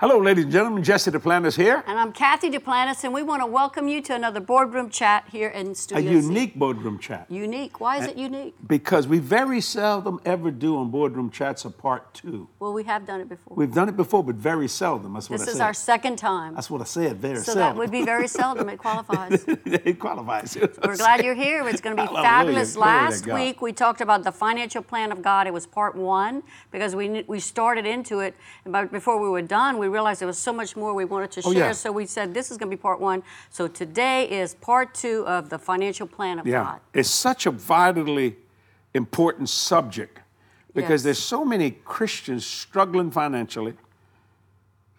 Hello, ladies and gentlemen. Jesse Duplantis here. And I'm Cathy Duplantis, and we want to welcome you to another boardroom chat here in Studio A unique boardroom chat. Unique. Why is it unique? Because we very seldom ever do on boardroom chats a part two. Well, we have done it before. We've done it before, but very seldom. That's what this I is our second time. That's what I said. Very so seldom. that would be very seldom. It qualifies. it qualifies. We're glad you're here. It's going to be fabulous. Last week we talked about the financial plan of God. It was part one because we we started into it, but before we were done, we realized there was so much more we wanted to Oh, share. yeah. So we said this is going to be part one. So today is part two of the financial plan of Yeah, God. it's such a vitally important subject because Yes. there's so many Christians struggling financially,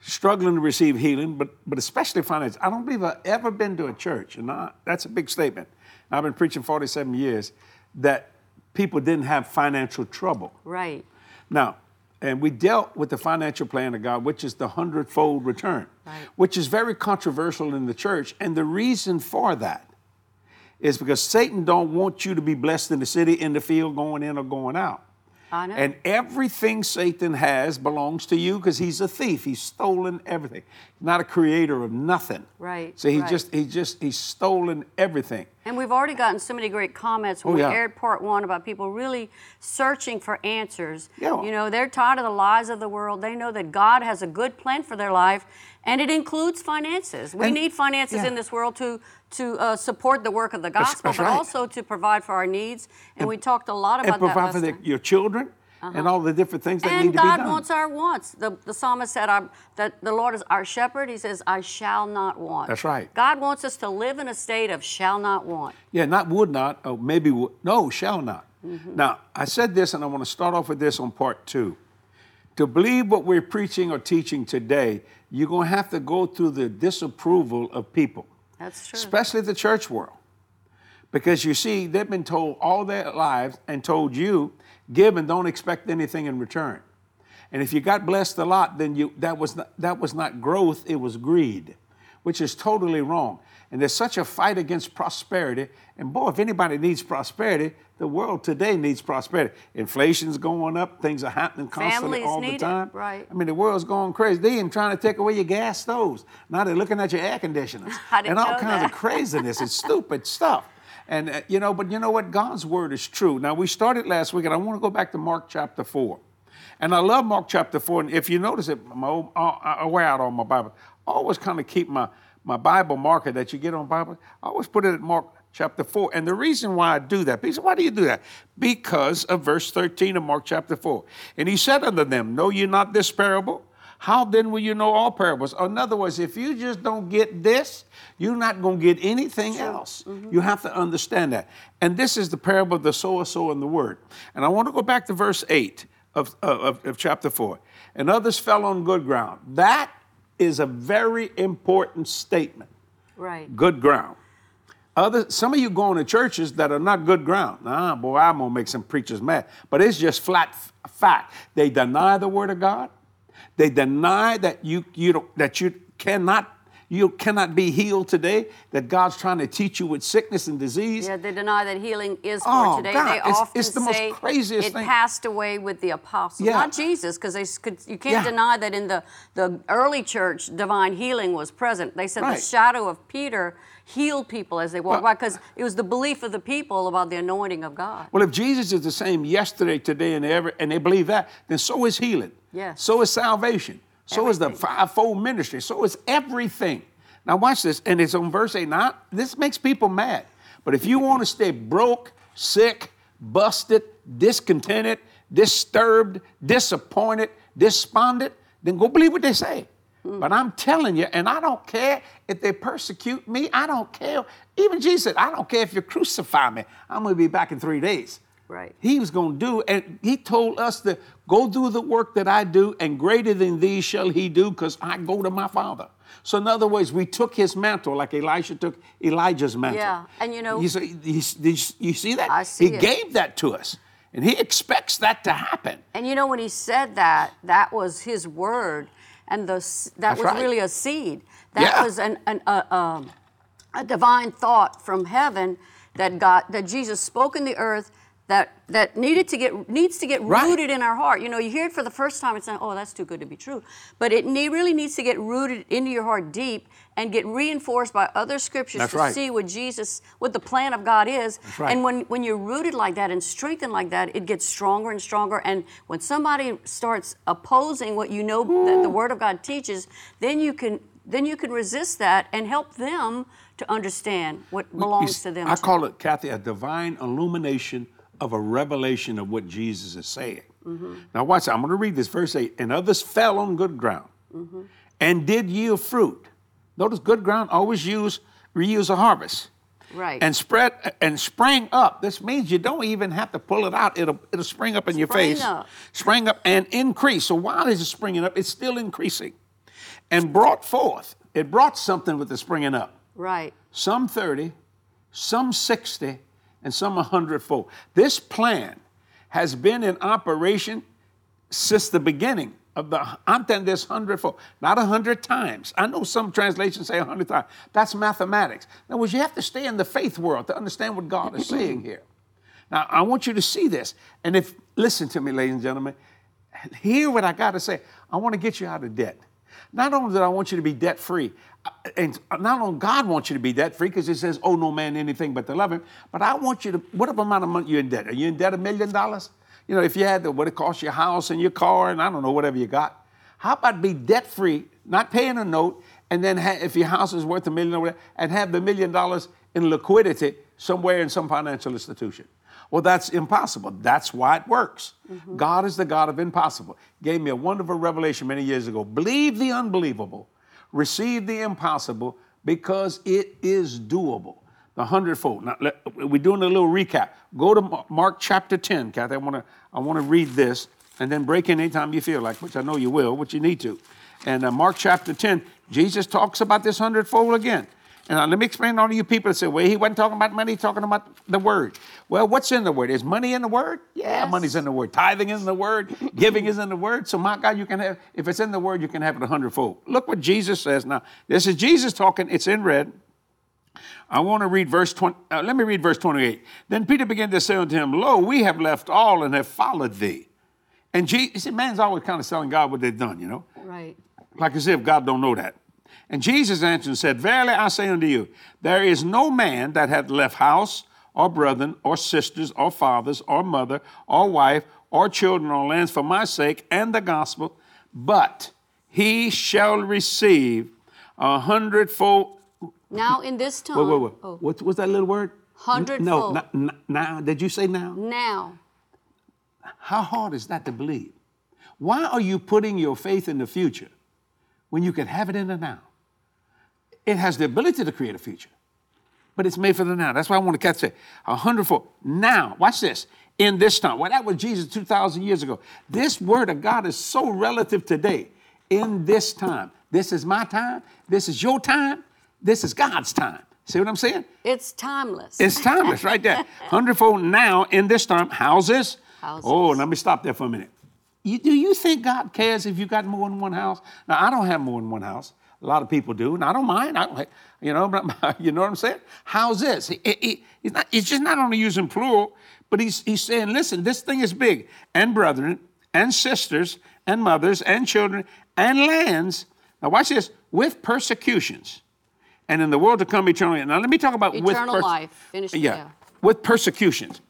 struggling to receive healing, but but especially financially. I don't believe I've ever been to a church, and I, that's a big statement. I've been preaching 47 years that people didn't have financial trouble. Right. Now, and we dealt with the financial plan of God, which is the hundredfold return, Right. which is very controversial in the church. And the reason for that is because Satan don't want you to be blessed in the city, in the field, going in or going out. And everything Satan has belongs to you because he's a thief. He's stolen everything. He's not a creator of nothing. Right, So he right. just he just he's stolen everything. And we've already gotten so many great comments when Oh, we yeah. aired part one about people really searching for answers. Yeah. You know, they're tired of the lies of the world. They know that God has a good plan for their life, and it includes finances. We And- need finances yeah. in this world to to uh, support the work of the gospel, that's but right. also to provide for our needs. And, we talked a lot And about that provide last for the, your children and all the different things that And need to be done. And God wants our wants. The, the psalmist said that the Lord is our shepherd. He says, I shall not want. That's right. God wants us to live in a state of shall not want. Yeah, not would not, or maybe would, no, shall not. Mm-hmm. Now, I said this, and I want to start off with this on part two. To believe what we're preaching or teaching today, you're going to have to go through the disapproval of people, That's true. especially the church world. Because you see, they've been told all their lives and told you, give and don't expect anything in return. And if you got blessed a lot, then you that was not, that was not growth, it was greed, which is totally wrong. And there's such a fight against prosperity. And boy, if anybody needs prosperity, the world today needs prosperity. Inflation's going up, things are happening constantly Families all the it, time. right. I mean, the world's going crazy. They even trying to take away your gas stoves. Now they're looking at your air conditioners and all kinds of craziness and stupid stuff. And uh, you know, but you know what? God's word is true. Now we started last week, and I want to go back to Mark chapter four. And I love Mark chapter four. And if you notice it, my old, uh, I wear out on my Bible. I always kind of keep my my Bible marker that you get on Bible. I always put it at Mark chapter four. And the reason why I do that, because why do you do that? Because of verse thirteen of Mark chapter four. And he said unto them, Know ye not this parable? How then will you know all parables? In other words, if you just don't get this, you're not going to get anything else. Mm-hmm. You have to understand that. And this is the parable of the sower, sower, and the word. And I want to go back to verse 8 of, of, of chapter 4. And others fell on good ground. That is a very important statement. Right. Good ground. Other, some of you going to churches that are not good ground. Ah, boy, I'm gonna make some preachers mad. But it's just flat f- fact. They deny the word of God. They deny that you you don't, that you cannot you cannot be healed today. That God's trying to teach you with sickness and disease. Yeah, they deny that healing is for Oh, today. God, they it's- often it's the most say craziest it thing. passed away with the apostles, Yeah. not Jesus, because they could, you can't Yeah. deny that in the, the early church, divine healing was present. They said Right. the shadow of Peter healed people as they walked Well- by, because it was the belief of the people about the anointing of God. Well, if Jesus is the same yesterday, today, and ever, and they believe that, then so is healing. Yes. So is salvation. So is the Everything. fivefold ministry. So is everything. Now watch this, and it's on verse 8. Now, this makes people mad. But if you want to stay broke, sick, busted, discontented, disturbed, disappointed, despondent, then go believe what they say. Hmm. But I'm telling you, and I don't care if they persecute me, I don't care. Even Jesus said, I don't care if you crucify me, I'm going to be back in three days. Right. He was going to do, and he told us to go do the work that I do, and greater than these shall he do, because I go to my Father. So, in other words, we took his mantle like Elisha took Elijah's mantle. Yeah, and you know- you see, you, see that? I see he it. gave that to us, and he expects that to happen. And you know, when he said that, that was his word, and the that That's was right. really a seed. That Yeah. was an, an, a, um, a divine thought from heaven that God, that Jesus spoke in the earth that that needed to get needs to get Right. rooted in our heart. You know, you hear it for the first time, it's like, oh, that's too good to be true. But it ne- really needs to get rooted into your heart deep and get reinforced by other scriptures That's to right. see what Jesus, what the plan of God is. right. And when when you're rooted like that and strengthened like that, it gets stronger and stronger. And when somebody starts opposing what you know that the Word of God teaches, then you can then you can resist that and help them to understand what belongs s- to them. I too. call it, Cathy, a divine illumination of a revelation of what Jesus is saying. Mm-hmm. Now, watch. I'm going to read this verse 8. And others fell on good ground Mm-hmm. and did yield fruit. Notice good ground always use reuse a harvest. Right. And spread and sprang up. This means you don't even have to pull it out. It'll it'll spring up in your face. up. Spring up and increase. So while it's springing up, it's still increasing. And brought forth. It brought something with the springing up right. some 30, some 60, and some 100 fold. This plan has been in operation since the beginning of the, I'm telling this 100 fold, not 100 times. I know some translations say a 100 times. That's mathematics. In other words, you have to stay in the faith world to understand what God is saying here. Now, I want you to see this. And if, listen to me, ladies and gentlemen, hear what I got to say. I want to get you out of debt. Not only that I want you to be debt free, uh, and uh, not only God wants you to be debt free because He says, "Oh, no man anything but to love Him," but I want you to. Whatever amount of money you're in debt, are you in debt a million dollars? You know, if you had the, what it cost your house and your car and I don't know whatever you got, how about be debt free, not paying a note, and then ha- if your house is worth a million or whatever, and have the million dollars in liquidity somewhere in some financial institution? Well, that's impossible. That's why it works. God is the God of impossible. Gave me a wonderful revelation many years ago. Believe the unbelievable, receive the impossible because it is doable. The hundredfold. Now, let, we're doing a little recap. Go to Mark chapter 10, Cathy. I want to I want to read this and then break in anytime you feel like, which I know you will, which you need to. And uh, Mark chapter 10, Jesus talks about this hundredfold again. And uh, let me explain to all you people that say, well, he wasn't talking about money, he's talking about the word. Well, what's in the word? Is money in the word? Yeah, Yes. money's in the word. Tithing is in the word. Giving is in the word. So, my God, you can have, if it's in the word, you can have it a hundredfold. Look what Jesus says now. This is Jesus talking, it's in red. I want to read verse 20. uh, let me read verse 28. Then Peter began to say unto him, Lo, we have left all and have followed thee. And Jesus, you see, man's always kind of telling God what they've done, you know? Right. like I as if God don't know that. And Jesus answered and said, Verily I say unto you, there is no man that hath left house or brethren or sisters or fathers or mother or wife or children or lands for my sake and the gospel, but he shall receive a hundredfold. Now in this time. Wait, wait, wait. Oh, What was that little word? Hundredfold. No, not, now. Did you say now? now. How hard is that to believe? Why are you putting your faith in the future when you can have it in the now? It has the ability to create a future, but it's made for the now. That's why I want to catch it. A hundredfold. Now, watch this. In this time. Well, that was Jesus 2,000 years ago. This word of God is so relative today. In this time. This is my time. This is your time. This is God's time. See what I'm saying? It's timeless. It's timeless right there. Hundredfold now in this time. Houses. Houses. Oh, let me stop there for a minute. You, do you think God cares if you got more than one house? Now, I don't have more than one house. A lot of people do, and I don't mind. I don't, you know, but, you know what I'm saying? He, he, he's, not, he's just not only using plural, but he's, he's saying, listen, this thing is big. And brethren, and sisters, and mothers, and children, and lands. Now, watch this with persecutions. And in the world to come eternally. Now, let me talk about with Eternal life. Finish- yeah, yeah. with persecutions.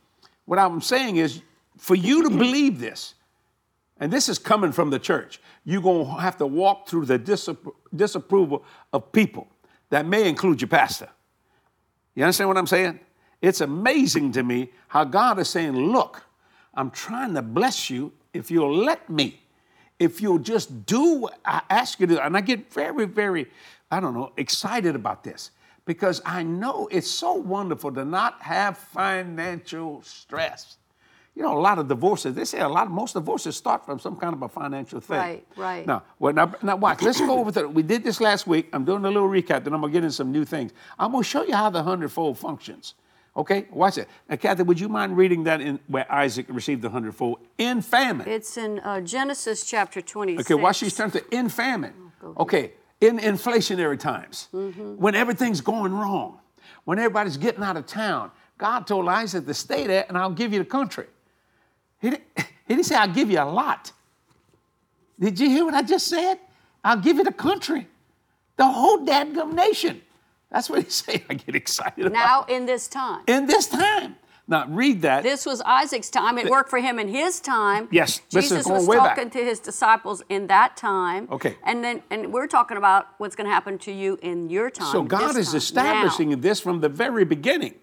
What I'm saying is, for you to believe this, and this is coming from the church, you're going to have to walk through the disappro- disapproval of people. That may include your pastor. You understand what I'm saying? It's amazing to me how God is saying, Look, I'm trying to bless you if you'll let me, if you'll just do what I ask you to. And I get very, very, I don't know, excited about this because I know it's so wonderful to not have financial stress. You know, a lot of divorces, they say a lot, most divorces start from some kind of a financial thing. Right, right. Now, well, now, now watch. Let's go over to. We did this last week. I'm doing a little recap. Then I'm gonna get in some new things. I'm gonna show you how the hundredfold functions. Okay, watch it. Now, Cathy, would you mind reading that in where Isaac received the hundredfold in famine? It's in uh, Genesis chapter 26. Okay, watch these terms. In famine. Okay, in inflationary times, when everything's going wrong, when everybody's getting out of town, God told Isaac to stay there and I'll give you the country. He didn't, he didn't say, I'll give you a lot. Did you hear what I just said? I'll give you the country, the whole dadgum nation. That's what he said. I get excited about. Now, in this time. In this time. Now, read that. This was Isaac's time. It worked for him in his time. Yes, this is Jesus was way back. talking to his disciples in that time. Okay. And then, and we're talking about what's going to happen to you in your time. so God is time, establishing this from the very beginning.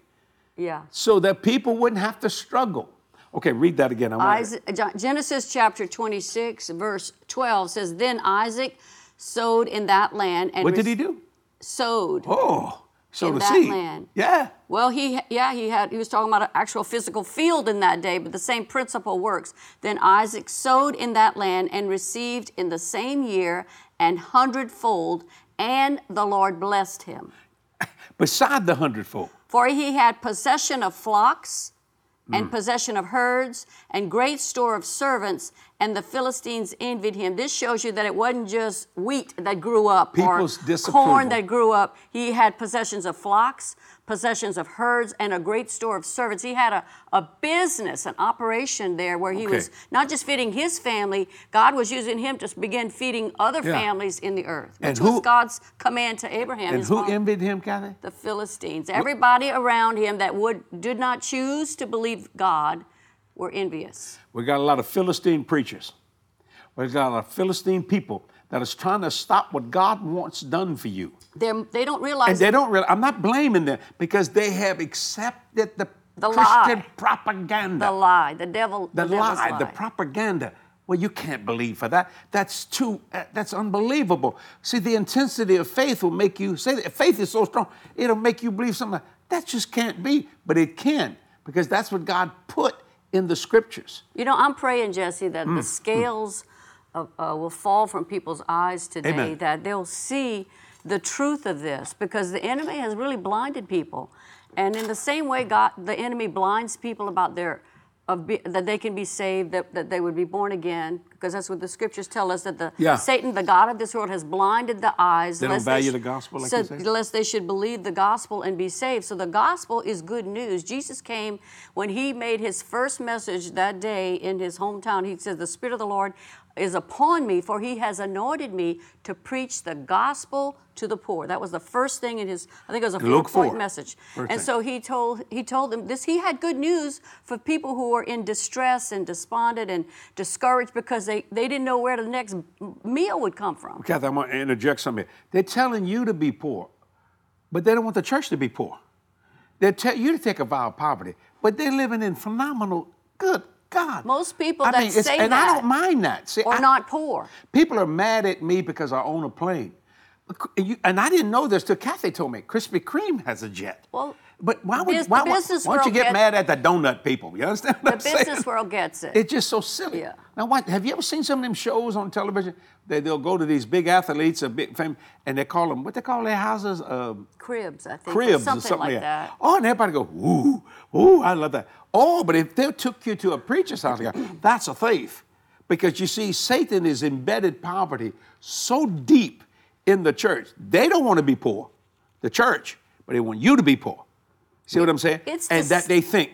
Yeah. so that people wouldn't have to struggle. Okay, read that again. I Isaac, Genesis chapter 26, verse 12 says, Then Isaac sowed in that land and What did he do? sowed. Oh, sowed In that seed. land. Yeah. Well, he yeah he had he was talking about an actual physical field in that day, but the same principle works. Then Isaac sowed in that land and received in the same year an hundredfold, and the Lord blessed him. Beside the hundredfold. For he had possession of flocks. And mm. possession of herds and great store of servants, and the Philistines envied him. This shows you that it wasn't just wheat that grew up People's or corn that grew up. He had possessions of flocks, possessions of herds, and a great store of servants. He had a, a business, an operation there where he Okay. was not just feeding his family, God was using him to begin feeding other Yeah. families in the earth, which And was who- God's command to Abraham. And who father envied him, Cathy? the Philistines. Everybody around him that would did not choose to believe God were envious. We got a lot of Philistine preachers. We got a lot of Philistine people that is trying to stop what God wants done for you. They're, they don't realize And they don't really, I'm not blaming them because they have accepted the, The Christian lie. propaganda. the lie, the devil, the, the, lie, lie. the propaganda. Well, you can't believe for that. That's too. Uh, that's unbelievable. See, the intensity of faith will make you say that faith is so strong. It'll make you believe something that just can't be, but it can because that's what God put in the scriptures. You know, I'm praying, Jesse, that Mm, the scales of, uh, will fall from people's eyes today, Amen. that they'll see the truth of this, because the enemy has really blinded people. And in the same way, God, the enemy blinds people about their of be, that they can be saved, that, that they would be born again, because that's what the scriptures tell us that the Yeah. Satan, the God of this world, has blinded the eyes. They don't value sh- the gospel like so- lest they should believe the gospel and be saved. So the gospel is good news. Jesus came when he made his first message that day in his hometown. He said, The Spirit of the Lord is upon me, for he has anointed me to preach the gospel to the poor. That was the first thing in his, I think it was a four point 4. message. First and thing. so he told he told them this he had good news for people who were in distress and despondent and discouraged because they, they didn't know where the next meal would come from. Cathy, I'm going to interject something. here. They're telling you to be poor, but they don't want the church to be poor. They tell you to take a vow of poverty, but they're living in phenomenal. Good God. Most people I that mean, say and I that don't mind that. See, Or I- not poor. People are mad at me because I own a plane. And you- And I didn't know this till Cathy told me. Krispy Kreme has a jet. Well, but why would, bus- why, why- why don't you get mad at the donut people? You understand what The I'm business saying? world gets it. It's just so silly. Yeah. Now, what have you ever seen some of them shows on television? They, they'll go to these big athletes, a big fame, and they call them what they call their houses, um, cribs, I think. or cribs something, or something like that. Oh, and everybody go, ooh, ooh, I love that. Oh, but if they took you to a preacher's house, that's a thief. Because you see, Satan is embedded poverty so deep in the church. They don't want to be poor, the church, but they want you to be poor. See what I'm saying? It's and that they think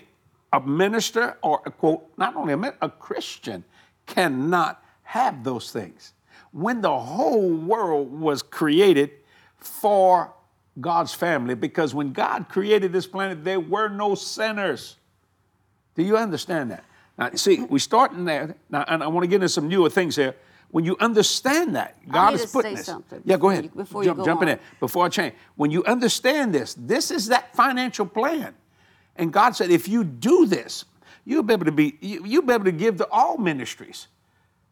a minister or a quote, not only a, min- a Christian cannot have those things. When the whole world was created for God's family, because when God created this planet, there were no sinners. Do you understand that? Now, see, we're starting there, now, and I want to get into some newer things here. When you understand that, God need is putting say this. something Yeah, go before ahead. you- before you jump, go jump in on. there before I change. When you understand this, this is that financial plan. And God said, if you do this, you'll be able to be, you, you'll be able to give to all ministries.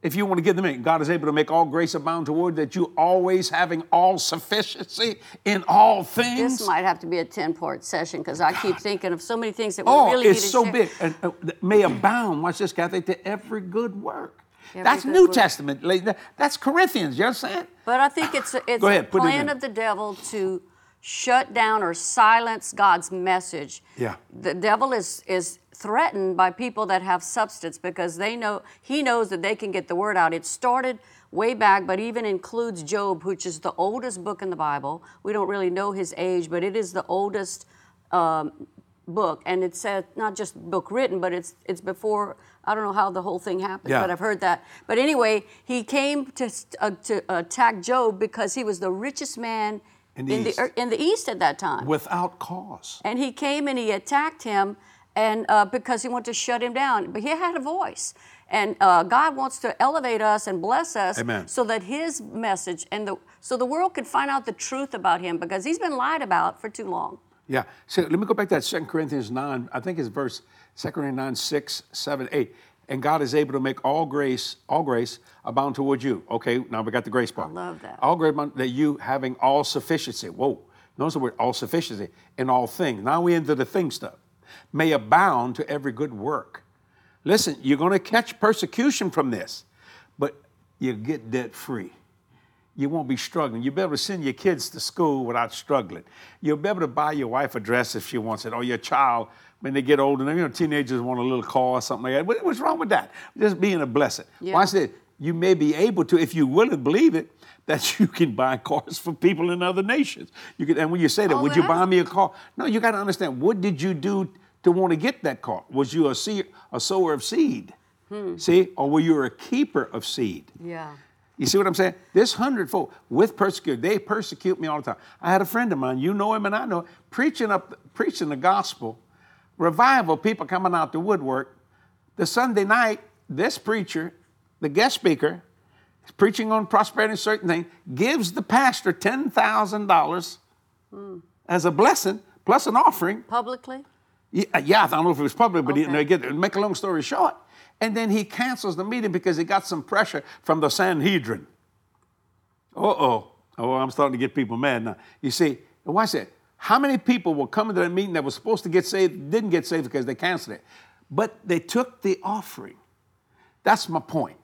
If you want to give them in, God is able to make all grace abound toward that you always having all sufficiency in all things. This might have to be a 10 part session because I keep thinking of so many things that we Oh, really need it's to so share. big. And, uh, may abound, watch this, Cathy, to every good work. Every That's New. Testament. That's Corinthians. You understand? But I think it's a, it's Go a ahead, put it plan of the devil to shut down or silence God's message. Yeah. The devil is is threatened by people that have substance because they know he knows that they can get the word out. It started way back, but even includes Job, which is the oldest book in the Bible. We don't really know his age, but it is the oldest um, book, and it said not just book written, but it's it's before. I don't know how the whole thing happened, Yeah. but I've heard that. But anyway, he came to uh, to attack Job because he was the richest man In the East. the in the East at that time. Without cause. And he came and he attacked him, and uh, because he wanted to shut him down, but he had a voice. And uh, God wants to elevate us and bless us, Amen. so that His message and the so the world can find out the truth about Him because He's been lied about for too long. Yeah. So let me go back to that 2 Corinthians 9. I think it's verse 2 Corinthians 9, 6, 7, 8. And God is able to make all grace, all grace abound toward you. Okay, now we got the grace part. I love that. All grace abound that you having all sufficiency. Whoa. Notice the word all sufficiency in all things. Now we into the thing stuff. May abound to every good work. Listen, you're going to catch persecution from this, but you get debt free you won't be struggling. You'll be able to send your kids to school without struggling. You'll be able to buy your wife a dress if she wants it, or your child when they get older. You know, teenagers want a little car or something like that. What- What's wrong with that? Just being a blessing. Yeah. Watch this. You may be able to, if you really believe it, that you can buy cars for people in other nations. You can, and when you say that, Oh, would you buy me a car? No, you got to understand. What did you do to want to get that car? Was you a, seed, a sower of seed? Hmm. See, or were you a keeper of seed? Yeah. You see what I'm saying? This hundredfold with persecution, they persecute me all the time. I had a friend of mine, you know him and I know, him, preaching up, preaching the gospel, revival, people coming out the woodwork. The Sunday night, this preacher, the guest speaker, preaching on prosperity and certain things, gives the pastor ten thousand dollars hmm. as a blessing plus an offering. Publicly. Yeah, yeah, I don't know if it was public, but he, Okay. they get, make a long story short. And then he cancels the meeting because he got some pressure from the Sanhedrin. Uh oh. Oh, I'm starting to get people mad now. You see, watch that. How many people were coming to that meeting that was supposed to get saved, didn't get saved because they canceled it? But they took the offering. That's my point.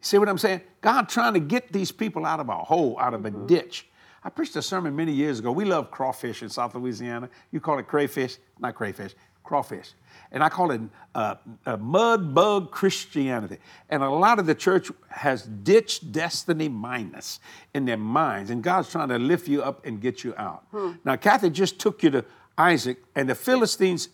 See what I'm saying? God trying to get these people out of a hole, out of a ditch. I preached a sermon many years ago. We love crawfish in South Louisiana. You call it crayfish, not crayfish, crawfish. And I call it uh, uh, mud bug Christianity. And a lot of the church has ditched destiny mindness in their minds. And God's trying to lift you up and get you out. Now, Cathy just took you to Isaac, and the Philistines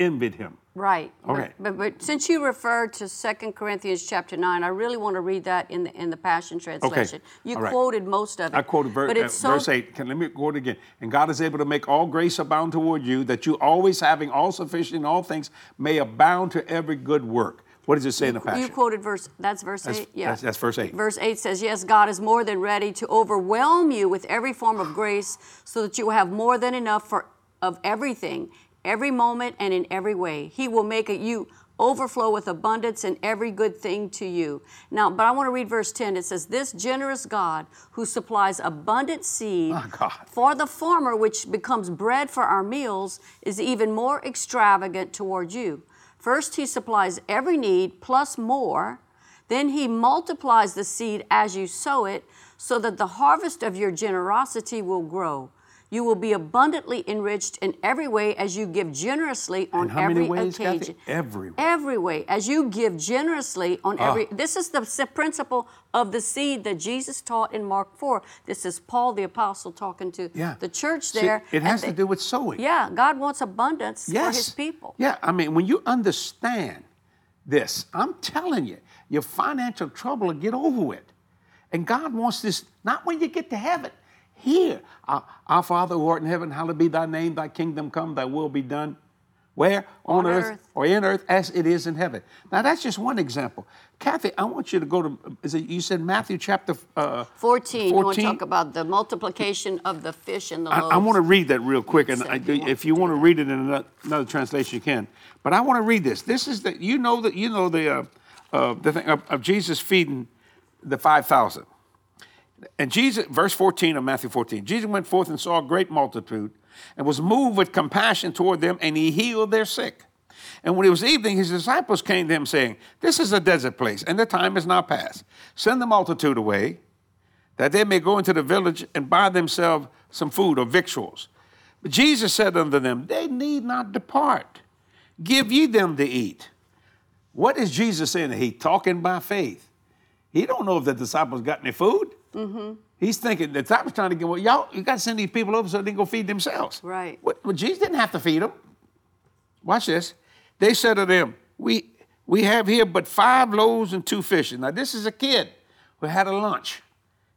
envied him. Right. But- Okay. But, but, since you referred to 2 Corinthians chapter 9, I really want to read that in the, in the Passion Translation. Okay. You right. quoted most of it. I quoted ver- but uh, it's so, verse 8. Can, let me quote it again. And God is able to make all grace abound toward you, that you always having all sufficient in all things may abound to every good work. What does it say in the Passion? You quoted verse, that's verse 8? Yeah. that's- that's verse 8. Verse 8 says, Yes, God is more than ready to overwhelm you with every form of grace so that you will have more than enough for of everything, every moment, and in every way. He will make it you overflow with abundance and every good thing to you. Now, but I want to read verse 10. It says, This generous God who supplies abundant seed God. for the former, which becomes bread for our meals, is even more extravagant toward you. First, he supplies every need plus more. Then he multiplies the seed as you sow it, so that the harvest of your generosity will grow. You will be abundantly enriched in every way as you give generously on every many ways, Cathy? occasion. Every way. Every way. As you give generously on Ah. every. This is the principle of the seed that Jesus taught in Mark 4. This is Paul the Apostle talking to Yeah. the church See, there. it and has to they- do with sowing. Yeah, God wants abundance Yes. for his people. Yeah, I mean, when you understand this, I'm telling you, your financial trouble will get over with. And God wants this not when you get to heaven. Here, our, our Father who art in heaven, hallowed be thy name, thy kingdom come, thy will be done. Where? On, On earth, earth. or in earth as it is in heaven. Now that's just one example. Cathy, I want you to go to, is it, you said Matthew chapter uh, 14, you want to 14? talk about the multiplication of the fish and the I, loaves. I want to read that real quick, and I, you if you want to read it in another, another translation, you can. But I want to read this. This is the you know that you know the uh, uh, the thing of, of Jesus feeding the five thousand. And Jesus, verse 14 of Matthew 14, Jesus went forth and saw a great multitude and was moved with compassion toward them, and he healed their sick. And when it was evening, his disciples came to him, saying, This is a desert place, and the time is now past. Send the multitude away, that they may go into the village and buy themselves some food or victuals. But Jesus said unto them, They need not depart. Give ye them to eat. What is Jesus saying? He talking by faith. He don't know if the disciples got any food. Mm-hmm. He's thinking the disciples trying to get well, y'all. You got to send these people over so they can go feed themselves. Right. Well, Jesus didn't have to feed them. Watch this. They said to them, We we have here but five loaves and two fishes. Now, this is a kid who had a lunch,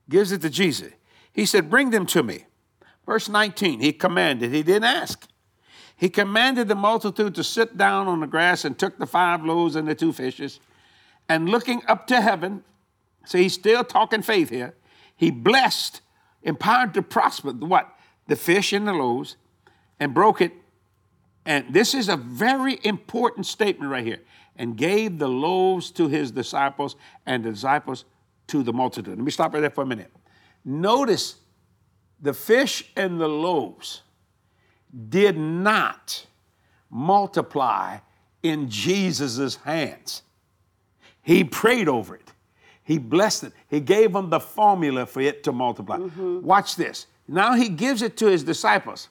gives it to Jesus. He said, Bring them to me. Verse 19, he commanded, he didn't ask. He commanded the multitude to sit down on the grass and took the five loaves and the two fishes. And looking up to heaven, so he's still talking faith here, he blessed, empowered to prosper what? The fish and the loaves, and broke it. And this is a very important statement right here. And gave the loaves to his disciples and the disciples to the multitude. Let me stop right there for a minute. Notice the fish and the loaves did not multiply in Jesus' hands. He prayed over it. He blessed it. He gave them the formula for it to multiply. Watch this. Now he gives it to his disciples.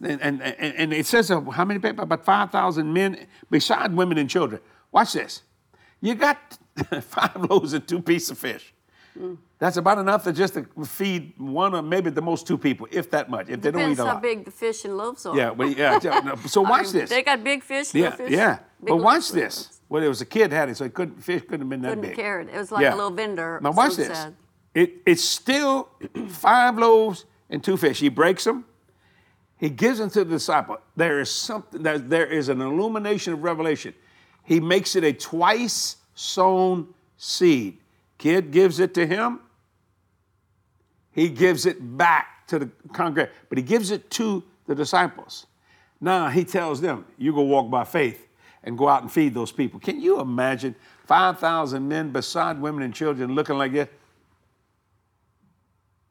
And, and, and, and it says uh, how many people? About 5,000 men, beside women and children. Watch this. You got five loaves and two pieces of fish. That's about enough to just to feed one or maybe the most two people, if that much. If they don't eat Depends a how big the fish and loaves are. Yeah, but yeah. So watch mean, this. They got big fish, Yeah, fish. yeah. But watch this. Well, it was a kid had it, so it couldn't fish couldn't have been that Couldn't big. carry it. It was like Yeah. a little vendor. Now watch so this. sad. It, it's still five loaves and two fish. He breaks them. He gives them to the disciple. There is something. There, there is an illumination of revelation. He makes it a twice sown seed. Kid gives it to him. He gives it back to the congregation, but he gives it to the disciples. Now he tells them, "You go walk by faith and go out and feed those people." Can you imagine five thousand men beside women and children looking like this?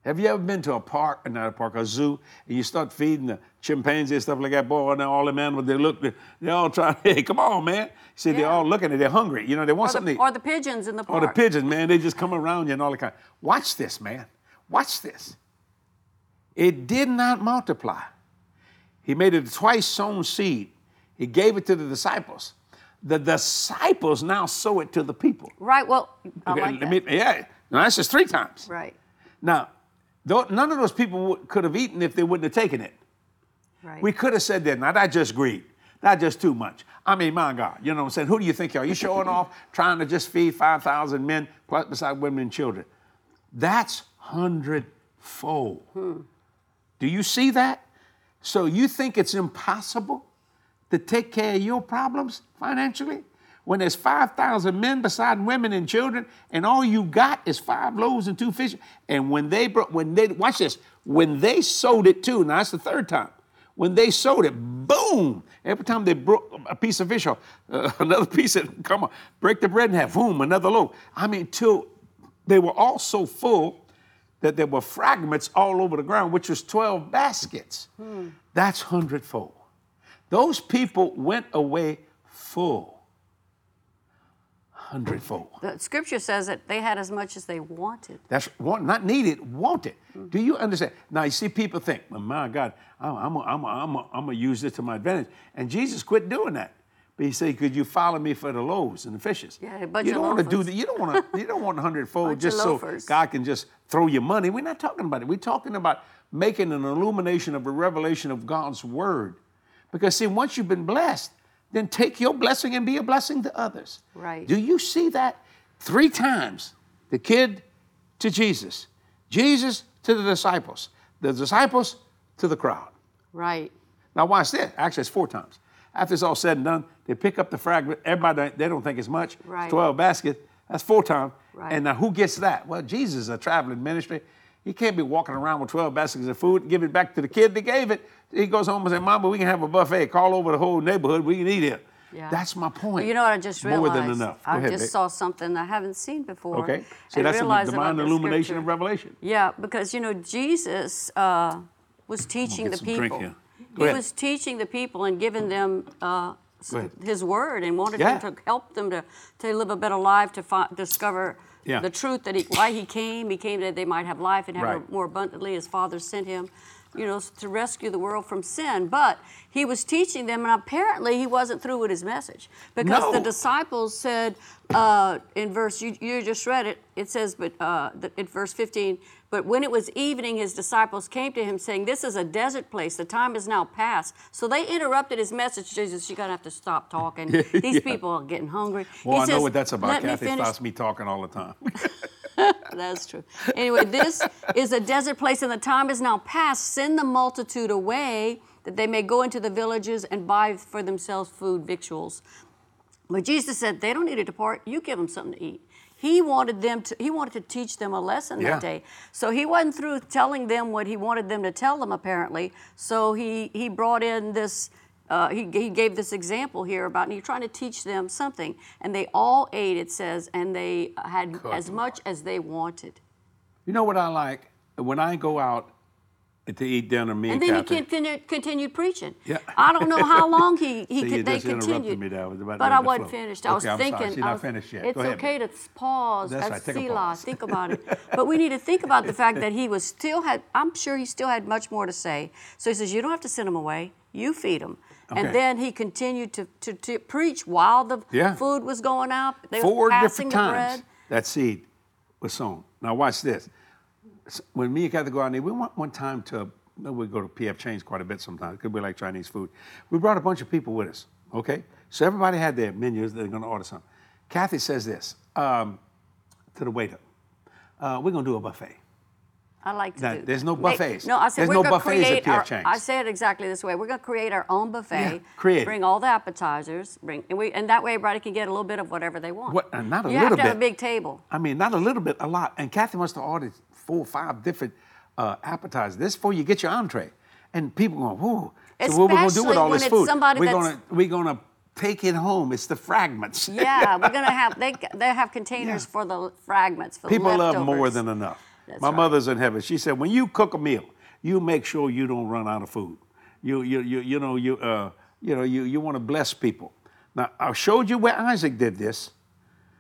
Have you ever been to a park, uh, not a park, a zoo, and you start feeding the chimpanzees and stuff like that? Boy, and all the animals, they look, they all trying, hey, come on, man. See, they're all looking at, they're hungry. You know, they want Or something the, to eat. or the pigeons in the park. Or the pigeons, man, they just come around you and all the kind. Watch this, man. Watch this. It did not multiply. He made it a twice sown seed. He gave it to the disciples. The disciples now sow it to the people. Right. Well, I like that. me- yeah. Now that's just three times. right. Now, none of those people could have eaten if they wouldn't have taken it. Right. We could have said that. Now that's just greed. Not just too much. I mean, my God, you know what I'm saying? Who do you think you are? You showing off, trying to just feed 5,000 men plus beside women and children. That's hundredfold. Do you see that? So you think it's impossible to take care of your problems financially? When there's 5,000 men beside women and children, and all you got is five loaves and two fish. And when they brought, when they, watch this, when they sold it too, now that's the third time. When they sold it, boom! Every time they broke a piece of fish off, uh, another piece of, come on, break the bread in half, boom, another loaf. I mean, till they were all so full that there were fragments all over the ground, which was 12 baskets. That's hundredfold. Those people went away full. Hundredfold. The scripture says that they had as much as they wanted. That's want, not needed, wanted. Do you understand? Now, you see, people think, well, my God, I'm going I'm I'm I'm to use this to my advantage. And Jesus quit doing that. But he said, could you follow me for the loaves and the fishes? Yeah, a bunch you don't want to do that. You don't want to. You don't want a hundredfold just so. God can just throw your money. We're not talking about it. We're talking about making an illumination of a revelation of God's word. Because see, once you've been blessed, then take your blessing and be a blessing to others. Right. Do you see that? Three times the kid to Jesus, Jesus to the disciples, the disciples to the crowd. Right. Now, watch this. Actually, it's four times. After it's all said and done, they pick up the fragment. Everybody, they don't think it's much. It's 12 baskets. That's full time. Right. And now who gets that? Well, Jesus is a traveling ministry. He can't be walking around with 12 baskets of food, and give it back to the kid that gave it. He goes home and says, Mama, we can have a buffet. Call over the whole neighborhood. We can eat here. Yeah. That's my point. You know what I just realized? More than enough. Go I ahead, just saw something I haven't seen before. Okay. See, that's the divine about the illumination of revelation. Yeah, because you know Jesus uh, was teaching the people. here. Go He ahead. was teaching the people and giving them uh, s- Go ahead. His word and wanted Yeah. them to help them to, to live a better life, to fi- discover Yeah. the truth that he, why He came. He came that they might have life and have Right. it more abundantly His Father sent Him. you know, to rescue the world from sin. But he was teaching them, and apparently he wasn't through with his message because No. the disciples said uh, in verse you, you just read it. It says, but uh, the, in verse 15. But when it was evening, his disciples came to him, saying, "This is a desert place. The time is now past." So they interrupted his message. Jesus, you're gonna have to stop talking. These Yeah. people are getting hungry. Well, He I know what that's about. Cathy stops me talking all the time. That's true. Anyway, this is a desert place, and the time is now past. Send the multitude away that they may go into the villages and buy for themselves food, victuals. But Jesus said, They don't need to depart. You give them something to eat. He wanted them to, he wanted to teach them a lesson Yeah. that day. So he wasn't through telling them what he wanted them to tell them, apparently. So he, he brought in this, uh, he, he gave this example here about, and he's trying to teach them something. And they all ate, it says, and they had Good as much as they wanted. You know what I like? When I go out to eat dinner, me and, And then he continued, continued preaching. Yeah. I don't know how long he, he See, could, they continued. me there. I was about to but I wasn't finished. I was I'm sorry. thinking. She's I not was- finished yet. It's Go ahead, okay to pause. That's right. Selah. pause. Think about it. But we need to think about the fact that he was still had. I'm sure he still had much more to say. So he says, "You don't have to send them away. You feed them." Okay. And then he continued to, to, to preach while the Yeah. food was going out. They Four were passing different the times bread. that seed was sown. Now watch this. When me and Cathy go out there, we went one time to, we go to PF Chang's quite a bit sometimes because we like Chinese food. We brought a bunch of people with us, okay? So everybody had their menus, they're gonna order something. Cathy says this um, to the waiter, uh, we're gonna do a buffet. I like to Now, do. there's no They- buffets. no, I said There's we're no gonna buffets at create P.F. our, Chang's. I say it exactly this way. We're going to create our own buffet. Yeah, create. Bring all the appetizers. Bring and we and that way everybody can get a little bit of whatever they want. What- uh, not a you have little to have a big table. I mean, not a little bit, a lot. And Cathy must have ordered four or five different uh, appetizers. This before you get your entree. And people going, whoa. So what we're gonna do with all this food? we're gonna we're gonna take it home. It's the fragments. Yeah, we're going to have they they have containers Yeah. for the fragments. For People love more than enough. That's My right. mother's in heaven. She said, when you cook a meal, you make sure you don't run out of food. You you you you know you uh you know you you want to bless people. Now I showed you where Isaac did this.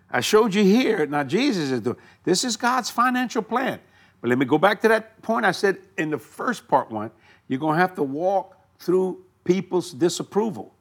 I showed you here. Now Jesus is doing this is God's financial plan. But let me go back to that point I said in the first part one. You're gonna have to walk through people's disapproval.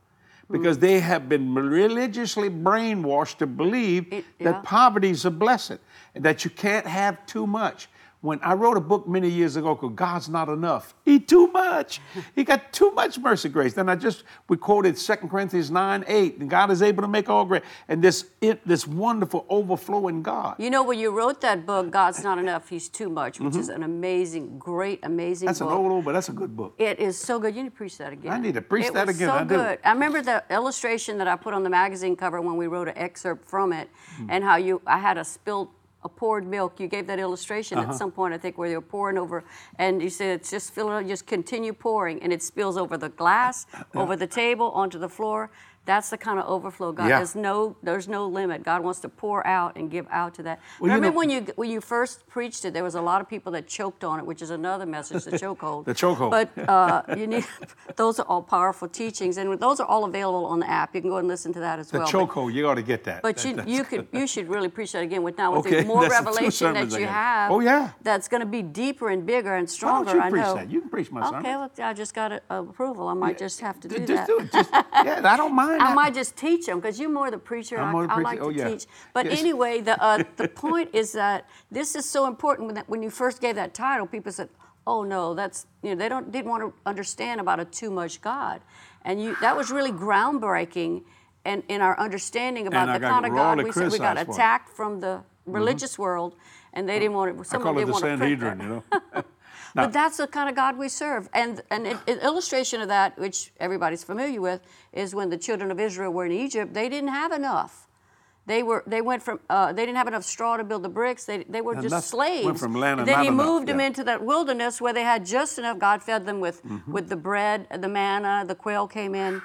Because mm. they have been religiously brainwashed to believe It- that poverty is a blessing and that you can't have too much. When I wrote a book many years ago called God's Not Enough, He too much. He got too much mercy grace. Then I just we quoted 2 Corinthians 9, 8, and God is able to make all great. And this it, this wonderful overflowing God. You know, when you wrote that book, God's Not Enough, He's Too Much, which is an amazing, great, amazing Mm-hmm. That's an book. old old, but that's a good book. It is so good. You need to preach that again. I need to preach it that was again. So I do. good. I remember the illustration that I put on the magazine cover when we wrote an excerpt from it, Hmm. and how you I had a spilled a poured milk. You gave that illustration Uh-huh. at some point, I think, where you were pouring over, and you said it's just fill it, just continue pouring, and it spills over the glass, over the table, onto the floor. That's the kind of overflow God. Yeah. There's no there's no limit. God wants to pour out and give out to that. Well, you Remember know- when you when you first preached it, there was a lot of people that choked on it, which is another message, the chokehold. The chokehold. But uh, you need those are all powerful teachings, and those are all available on the app. You can go and listen to that as The well. But- chokehold, you ought to get that. But That- you you could you should really preach that again with now with Okay, the more revelation that you have. Oh, yeah. That's going to be deeper and bigger and Why stronger. don't you I preach know. that? You can preach my sermon. Okay, well, I just got a, approval. I might just have to do just that. do it. Just, yeah, I don't mind. I might just teach them because you're more the preacher. I'm I, more the I preacher. like Oh, to yeah. teach. But Yes. anyway, the uh, the point is that this is so important. When, that, when you first gave that title, people said, "Oh no, that's you know they don't didn't want to understand about a too much God," and you that was really groundbreaking. And in our understanding about And I the got kind of royally God we said, we got criticized for it. attacked from the religious world, and they didn't want to. I Someone call it didn't the want to print that. Sanhedrin, you know. But that's the kind of God we serve. And an an illustration of that, which everybody's familiar with, is when the children of Israel were in Egypt, they didn't have enough. They were they went from uh, they didn't have enough straw to build the bricks. They, they were And just slaves. went from land And then he enough, moved them into that wilderness where they had just enough. God fed them with Mm-hmm. with the bread, the manna, the quail came in.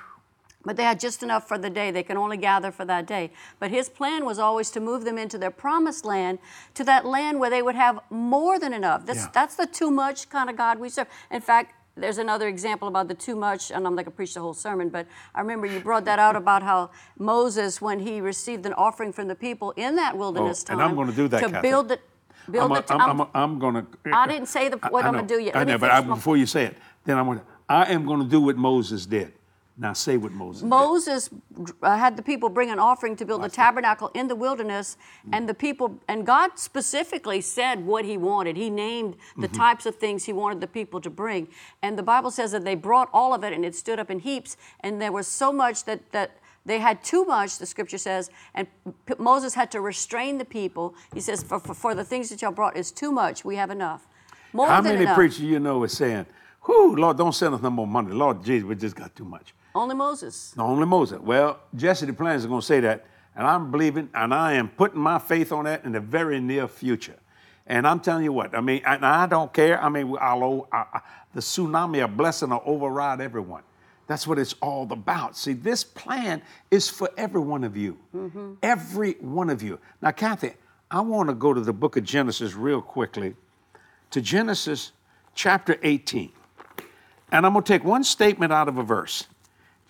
But they had just enough for the day. They can only gather for that day. But his plan was always to move them into their promised land, to that land where they would have more than enough. That's, Yeah. that's the too much kind of God we serve. In fact, there's another example about the too much, and I'm not going to preach the whole sermon, but I remember you brought that out about how Moses, when he received an offering from the people in that wilderness Oh, and I'm gonna do that, to Cathy. build it. Build I'm, the t- I'm, I'm- I'm, I'm gonna. I didn't say the- what I I'm gonna do yet. I Let me know, but I, before you say it, then I'm gonna. I am gonna do what Moses did. Now say what Moses. Moses uh, had the people bring an offering to build the tabernacle in the wilderness, and the people and God specifically said what He wanted. He named the Mm-hmm. types of things He wanted the people to bring, and the Bible says that they brought all of it, and it stood up in heaps, and there was so much that that. They had too much, the scripture says, and P- Moses had to restrain the people. He says, for, for, for the things that y'all brought is too much. We have enough. More How many enough. preachers you know is saying, "Whew, Lord, don't send us no more money. Lord Jesus, we just got too much." Only Moses. Only Moses. Well, Jesse Duplantis is going to say that, and I'm believing, and I am putting my faith on that in the very near future. And I'm telling you what, I mean, and I don't care. I mean, I'll, I, I, the tsunami of blessing will override everyone. That's what it's all about. See, this plan is for every one of you. Mm-hmm. Every one of you. Now, Cathy, I want to go to the book of Genesis real quickly, to Genesis chapter 18. And I'm going to take one statement out of a verse.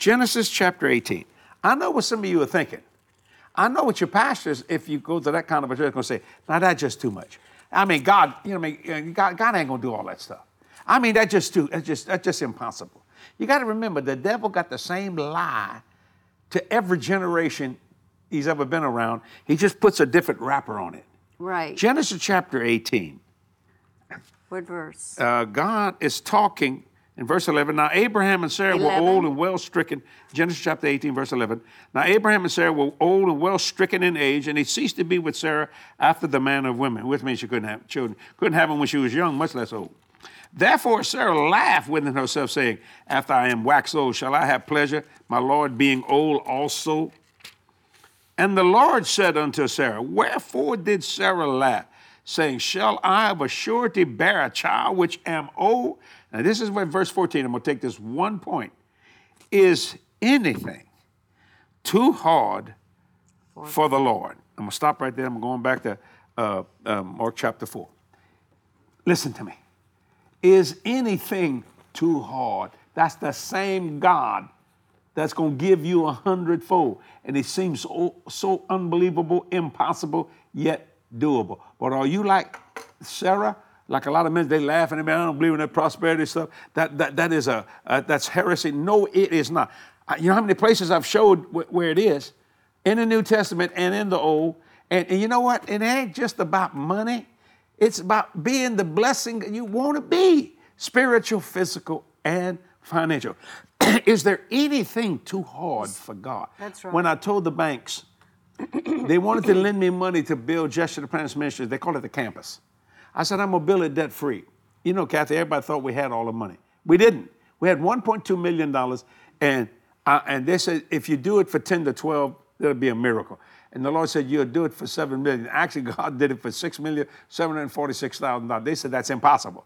Genesis chapter 18. I know what some of you are thinking. I know what your pastors, if you go to that kind of a church, are going to say, now that's just too much. I mean, God, you know, I mean, God, God ain't going to do all that stuff. I mean, that's just too, that's just, that's just impossible. You got to remember, the devil got the same lie to every generation he's ever been around. He just puts a different wrapper on it. Right. Genesis chapter 18. What verse? uh, God is talking in verse 11. Now, Abraham and Sarah were old and well stricken. Genesis chapter 18, verse 11. Now, Abraham and Sarah were old and well stricken in age, and he ceased to be with Sarah after the manner of women, which means she couldn't have children. Couldn't have them when she was young, much less old. Therefore, Sarah laughed within herself, saying, After I am waxed old, shall I have pleasure, my Lord being old also? And the Lord said unto Sarah, Wherefore did Sarah laugh, saying, Shall I of a surety bear a child which am old? Now, this is where verse 14, I'm going to take this one point. Is anything too hard for the Lord? I'm going to stop right there. I'm going back to uh, uh, Mark chapter 4. Listen to me. Is anything too hard? That's the same God that's going to give you a hundredfold. And it seems so, so unbelievable, impossible, yet doable. But are you like Sarah? Like a lot of men, they laugh and they, I don't believe in that prosperity stuff. That, that, that is a, uh, that's heresy. No, it is not. You know how many places I've showed wh- where it is? In the New Testament and in the Old. And, and you know what? It ain't just about money. It's about being the blessing that you want to be spiritual, physical, and financial. Is there anything too hard for God? That's right. When I told the banks, they wanted to lend me money to build Jesse Duplantis Ministries, they called it the campus. I said, I'm going to build it debt free. You know, Cathy, everybody thought we had all the money. We didn't. We had $1.2 million, and, uh, and they said, if you do it for 10 to 12, it'll be a miracle. And the Lord said, You'll do it for seven million. Actually, God did it for six million, seven hundred forty-six thousand dollars. They said that's impossible.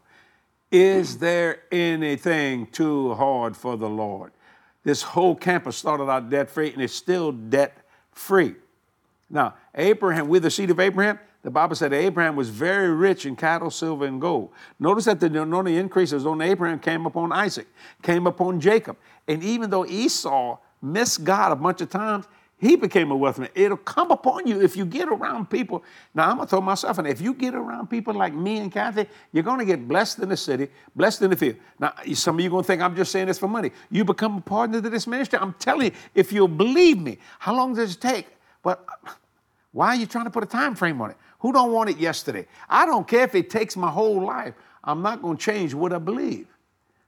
Is there anything too hard for the Lord? This whole campus started out debt free and it's still debt free. Now, Abraham, we're the seed of Abraham. The Bible said Abraham was very rich in cattle, silver, and gold. Notice that the only increases on Abraham came upon Isaac, came upon Jacob. And even though Esau missed God a bunch of times, he became a wealthy man. It'll come upon you if you get around people. Now, I'm going to throw myself in. If you get around people like me and Cathy, you're going to get blessed in the city, blessed in the field. Now, some of you are going to think I'm just saying this for money. You become a partner to this ministry. I'm telling you, if you'll believe me, how long does it take? But why are you trying to put a time frame on it? Who don't want it yesterday? I don't care if it takes my whole life. I'm not going to change what I believe.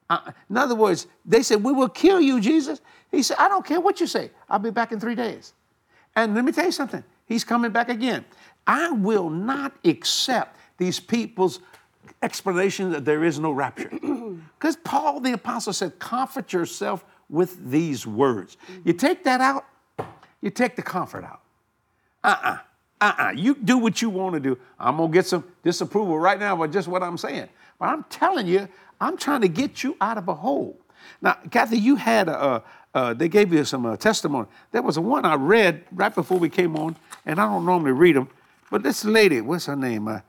Uh, in other words, they said, We will kill you, Jesus. He said, I don't care what you say. I'll be back in three days. And let me tell you something. He's coming back again. I will not accept these people's explanation that there is no rapture. Because Paul the Apostle said, Comfort yourself with these words. You take that out, you take the comfort out. Uh-uh. Uh-uh. You do what you want to do. I'm gonna get some disapproval right now by just what I'm saying. But I'm telling you, I'm trying to get you out of a hole. Now, Cathy, you had a, uh, uh, they gave you some uh, testimony. There was a one I read right before we came on, and I don't normally read them, but this lady, what's her name? Uh,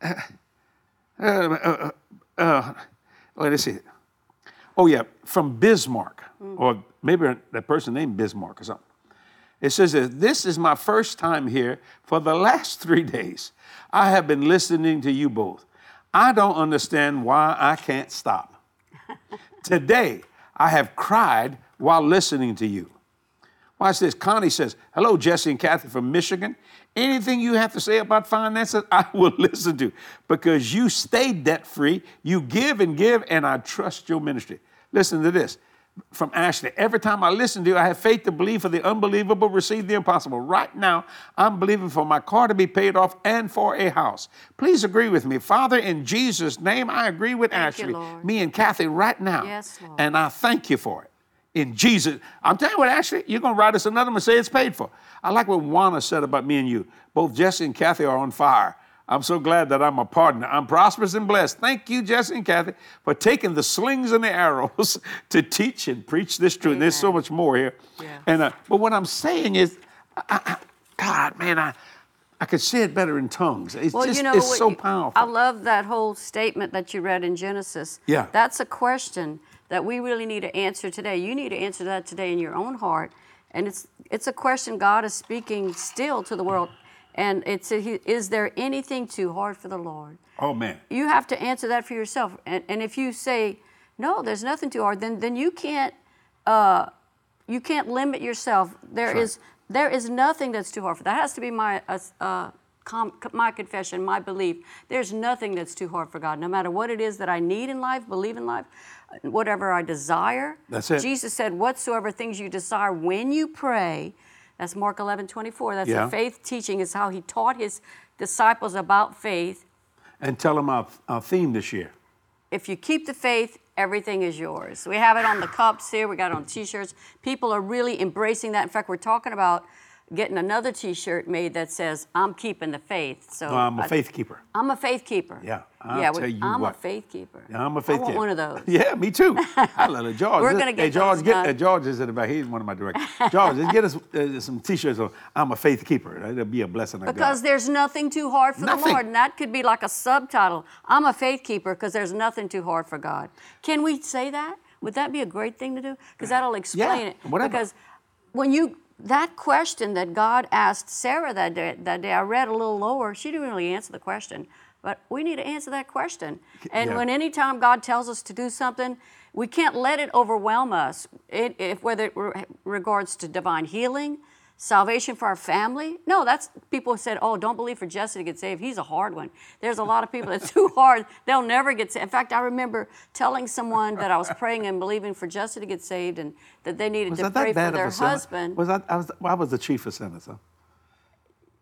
uh, uh, uh, uh, oh, let's see. Oh, yeah, from Bismarck, or maybe that person named Bismarck or something. It says that this is my first time here for the last three days. I have been listening to you both. I don't understand why I can't stop. Today, I have cried while listening to you. Watch this. Connie says, Hello, Jesse and Cathy from Michigan. Anything you have to say about finances, I will listen to because you stay debt free, you give and give, and I trust your ministry. Listen to this from Ashley. Every time I listen to you, I have faith to believe for the unbelievable, receive the impossible. Right now, I'm believing for my car to be paid off and for a house. Please agree with me. Father, in Jesus' name, I agree with Thank Ashley, Lord. me and Cathy right now. Yes, Lord. And I thank you for it. In Jesus, I'm telling you what, Ashley, you're going to write us another one and say it's paid for. I like what Juana said about me and you. Both Jesse and Cathy are on fire. I'm so glad that I'm a partner. I'm prosperous and blessed. Thank you, Jesse and Cathy, for taking the slings and the arrows to teach and preach this truth. And there's so much more here. Yes. And uh, but what I'm saying is, I, I, God, man, I I could say it better in tongues. It's Well, just you know, it's so powerful. I love that whole statement that you read in Genesis. Yeah. That's a question that we really need to answer today. You need to answer that today in your own heart. And it's it's a question God is speaking still to the world. And it's a, is there anything too hard for the Lord? oh man, You have to answer that for yourself. And, and if you say, no, there's nothing too hard, then then you can't uh, you can't limit yourself. There That's is there is nothing that's too hard for. That has to be my uh, uh, com- my confession, my belief. There's nothing that's too hard for God. No matter what it is that I need in life, believe in life, whatever I desire. That's it. Jesus said, "Whatsoever things you desire when you pray." That's Mark 11, 24. That's Yeah. the faith teaching. Is how he taught his disciples about faith. and tell them our, our theme this year. if you keep the faith, everything is yours. We have it on the cups here, we got it on t shirts. People are really embracing that. In fact, we're talking about getting another t shirt made that says, I'm keeping the faith. So No, I'm a I- faith keeper. I'm a faith keeper. Yeah, I'll yeah, we- I'm what. a faith keeper. Yeah, I'm a faith I want keeper. one of those. Yeah, me too. I love it. George. We're this- gonna get hey, George, get, uh, George is in the back. He's one of my directors. George, just get us uh, some T-shirts on. I'm a faith keeper. That'll be a blessing Because there's nothing too hard for Nothing. the Lord. And that could be like a subtitle. I'm a faith keeper because there's nothing too hard for God. Can we say that? Would that be a great thing to do? Because that'll explain it. whatever. Because when you that question that God asked Sarah that day, that day, I read a little lower. She didn't really answer the question, but we need to answer that question. And Yeah. when anytime God tells us to do something, we can't let it overwhelm us. It, if whether it re- regards to divine healing, salvation for our family. No, that's people said, "Oh, don't believe for Jesse to get saved. He's a hard one." There's a lot of people that's too hard. They'll never get saved. In fact, I remember telling someone that I was praying and believing for Jesse to get saved, and that they needed was to pray for bad of their husband. Was I, I was, well, I was the chief of sinners. Huh?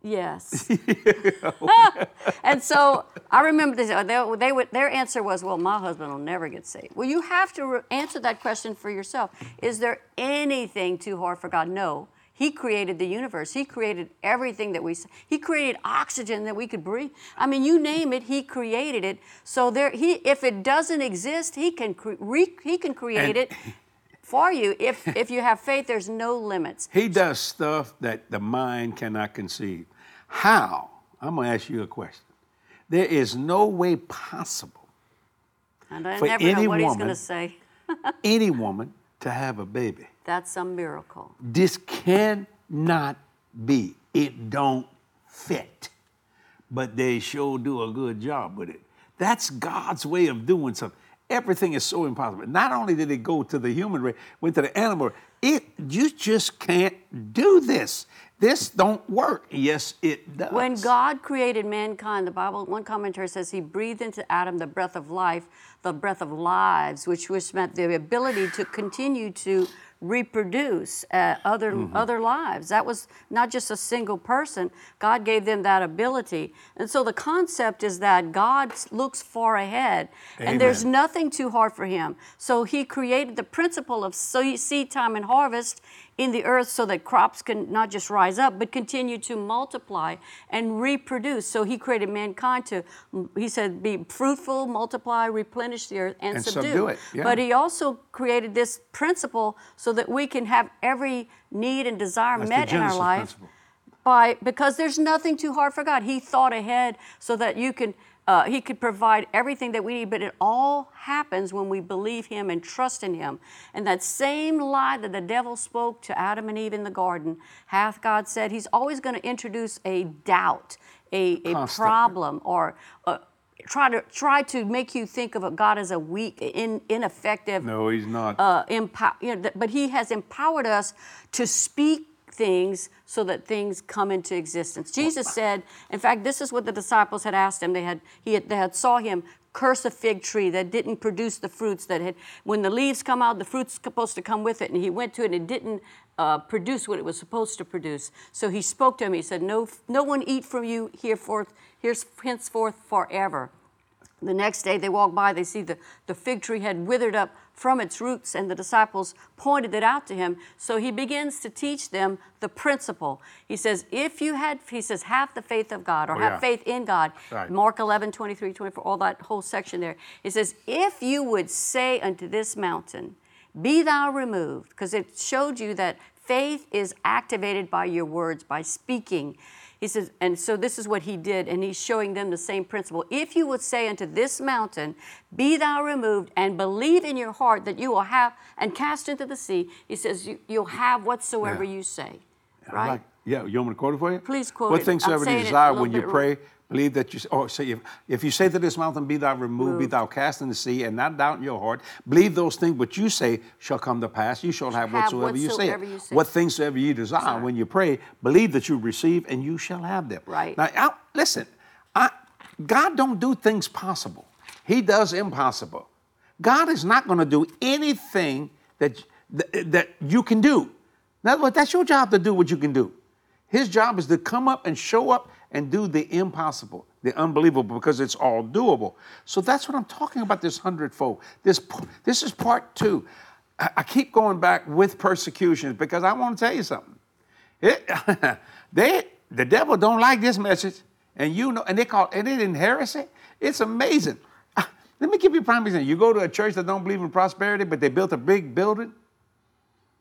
Yes. and so I remember this. uh, They, they would, their answer was, "Well, my husband will never get saved." Well, you have to re- answer that question for yourself. Is there anything too hard for God? No. He created the universe. He created everything that we. He created oxygen that we could breathe. I mean, you name it, He created it. So there, He, if it doesn't exist, He can cre- re, He can create And- it for you. If if you have faith, there's no limits. He does stuff that the mind cannot conceive. How? I'm going to ask you a question. There is no way possible And I For never know any what He's going to say. any woman to have a baby. That's a miracle. This cannot be. It don't fit. But they sure do a good job with it. That's God's way of doing something. Everything is so impossible. Not only did it go to the human race, went to the animal. It you just can't do this. This don't work. Yes, it does. When God created mankind, the Bible, one commentator says he breathed into Adam the breath of life, the breath of lives, which which meant the ability to continue to reproduce uh, other Mm-hmm. other lives. That was not just a single person. God gave them that ability, and so the concept is that God looks far ahead, and there's nothing too hard for Him. So He created the principle of so- seed time and harvest in the earth so that crops can not just rise up but continue to multiply and reproduce so he created mankind to he said be fruitful multiply replenish the earth and, And subdue, subdue it, yeah. but he also created this principle so that we can have every need and desire That's met in our life principle. by because there's nothing too hard for God. He thought ahead so that you can uh, he could provide everything that we need, but it all happens when we believe him and trust in him. And that same lie that the devil spoke to Adam and Eve in the garden, hath God said, he's always going to introduce a doubt, a, a problem, or uh, try to try to make you think of God as a weak, in, ineffective, No, he's not. uh, empower, you know, th- but He has empowered us to speak things so that things come into existence. Jesus said, in fact, this is what the disciples had asked him. They had he had, they had saw him curse a fig tree that didn't produce the fruits that had when the leaves come out, the fruit's supposed to come with it, and he went to it and it didn't uh, produce what it was supposed to produce. So he spoke to him. He said, "No, no one eat from you hereforth, here's henceforth forever." The next day they walk by, they see the, the fig tree had withered up from its roots, and the disciples pointed it out to him. So he begins to teach them the principle. He says, If you had, he says, have the faith of God or Oh, have yeah. faith in God. Right. Mark 11, 23, 24, all that whole section there. It says, If you would say unto this mountain, Be thou removed, because it showed you that faith is activated by your words, by speaking. He says, and so this is what he did, and he's showing them the same principle. If you would say unto this mountain, Be thou removed, and believe in your heart that you will have, and cast into the sea, he says, you, You'll have whatsoever Yeah. you say. Right? like- yeah, you want me to quote it for you? Please quote what it. things I'm soever you desire when you pray, believe that you. Oh, say if, if you say to this mountain, "Be thou removed, be thou cast in the sea," and not doubt in your heart, believe those things which you say shall come to pass. You shall have Have whatsoever, you say. whatsoever you say. What things soever you desire Desire. when you pray, believe that you receive, and you shall have them. Right. Now, I, listen, I, God don't do things possible. He does impossible. God is not going to do anything that, that that you can do. In other words, that's your job to do what you can do. His job is to come up and show up and do the impossible, the unbelievable, because it's all doable. So that's what I'm talking about. This hundredfold. This this is part two. I, I keep going back with persecutions because I want to tell you something. It, they the devil don't like this message, and you know, and they call and it in heresy. It's amazing. Ah, Let me give you a prime example. You go to a church that don't believe in prosperity, but they built a big building.